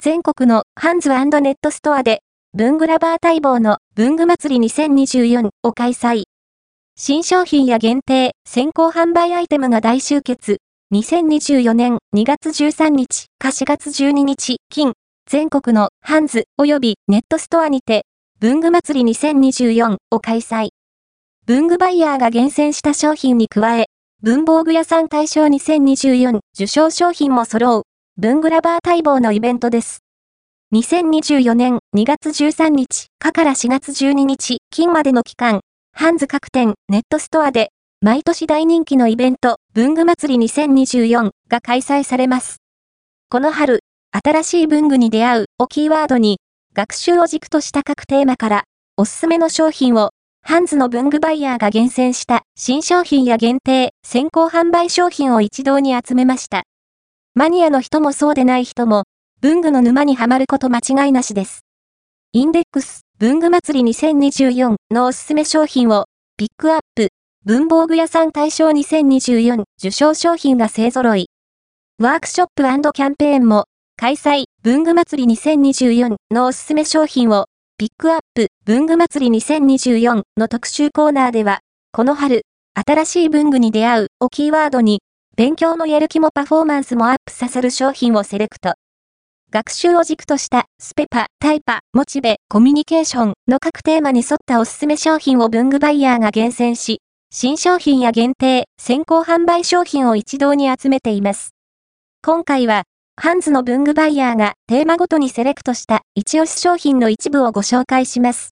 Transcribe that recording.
全国のハンズネットストアで、文具ラバー待望の文具祭り2024を開催。新商品や限定、先行販売アイテムが大集結。2024年2月13日か4月12日、金、全国のハンズ及びネットストアにて、文具祭り2024を開催。文具バイヤーが厳選した商品に加え、文房具屋さん大賞2024受賞商品も揃う、文具ラバー待望のイベントです。2024年2月13日かから4月12日金までの期間、ハンズ各店ネットストアで、毎年大人気のイベント、文具祭り2024が開催されます。この春、新しい文具に出会うをキーワードに、学習を軸とした各テーマから、おすすめの商品を、ハンズの文具バイヤーが厳選した新商品や限定、先行販売商品を一堂に集めました。マニアの人もそうでない人も、文具の沼にはまること間違いなしです。インデックス文具祭り2024のおすすめ商品をピックアップ文房具屋さん大賞2024受賞商品が勢揃い。ワークショップキャンペーンも開催文具祭り2024のおすすめ商品をピックアップ文具祭り2024の特集コーナーではこの春新しい文具に出会うをキーワードに勉強のやる気もパフォーマンスもアップさせる商品をセレクト。学習を軸としたスペパ、タイパ、モチベ、コミュニケーションの各テーマに沿ったおすすめ商品を文具バイヤーが厳選し、新商品や限定、先行販売商品を一堂に集めています。今回は、ハンズの文具バイヤーがテーマごとにセレクトした一押し商品の一部をご紹介します。